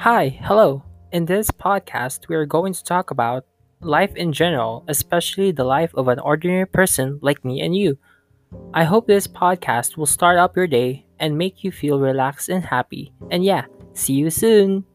Hi, hello. In this podcast, we are going to talk about life in general, especially the life of an ordinary person like me and you. I hope this podcast will start up your day and make you feel relaxed and happy. And yeah, see you soon.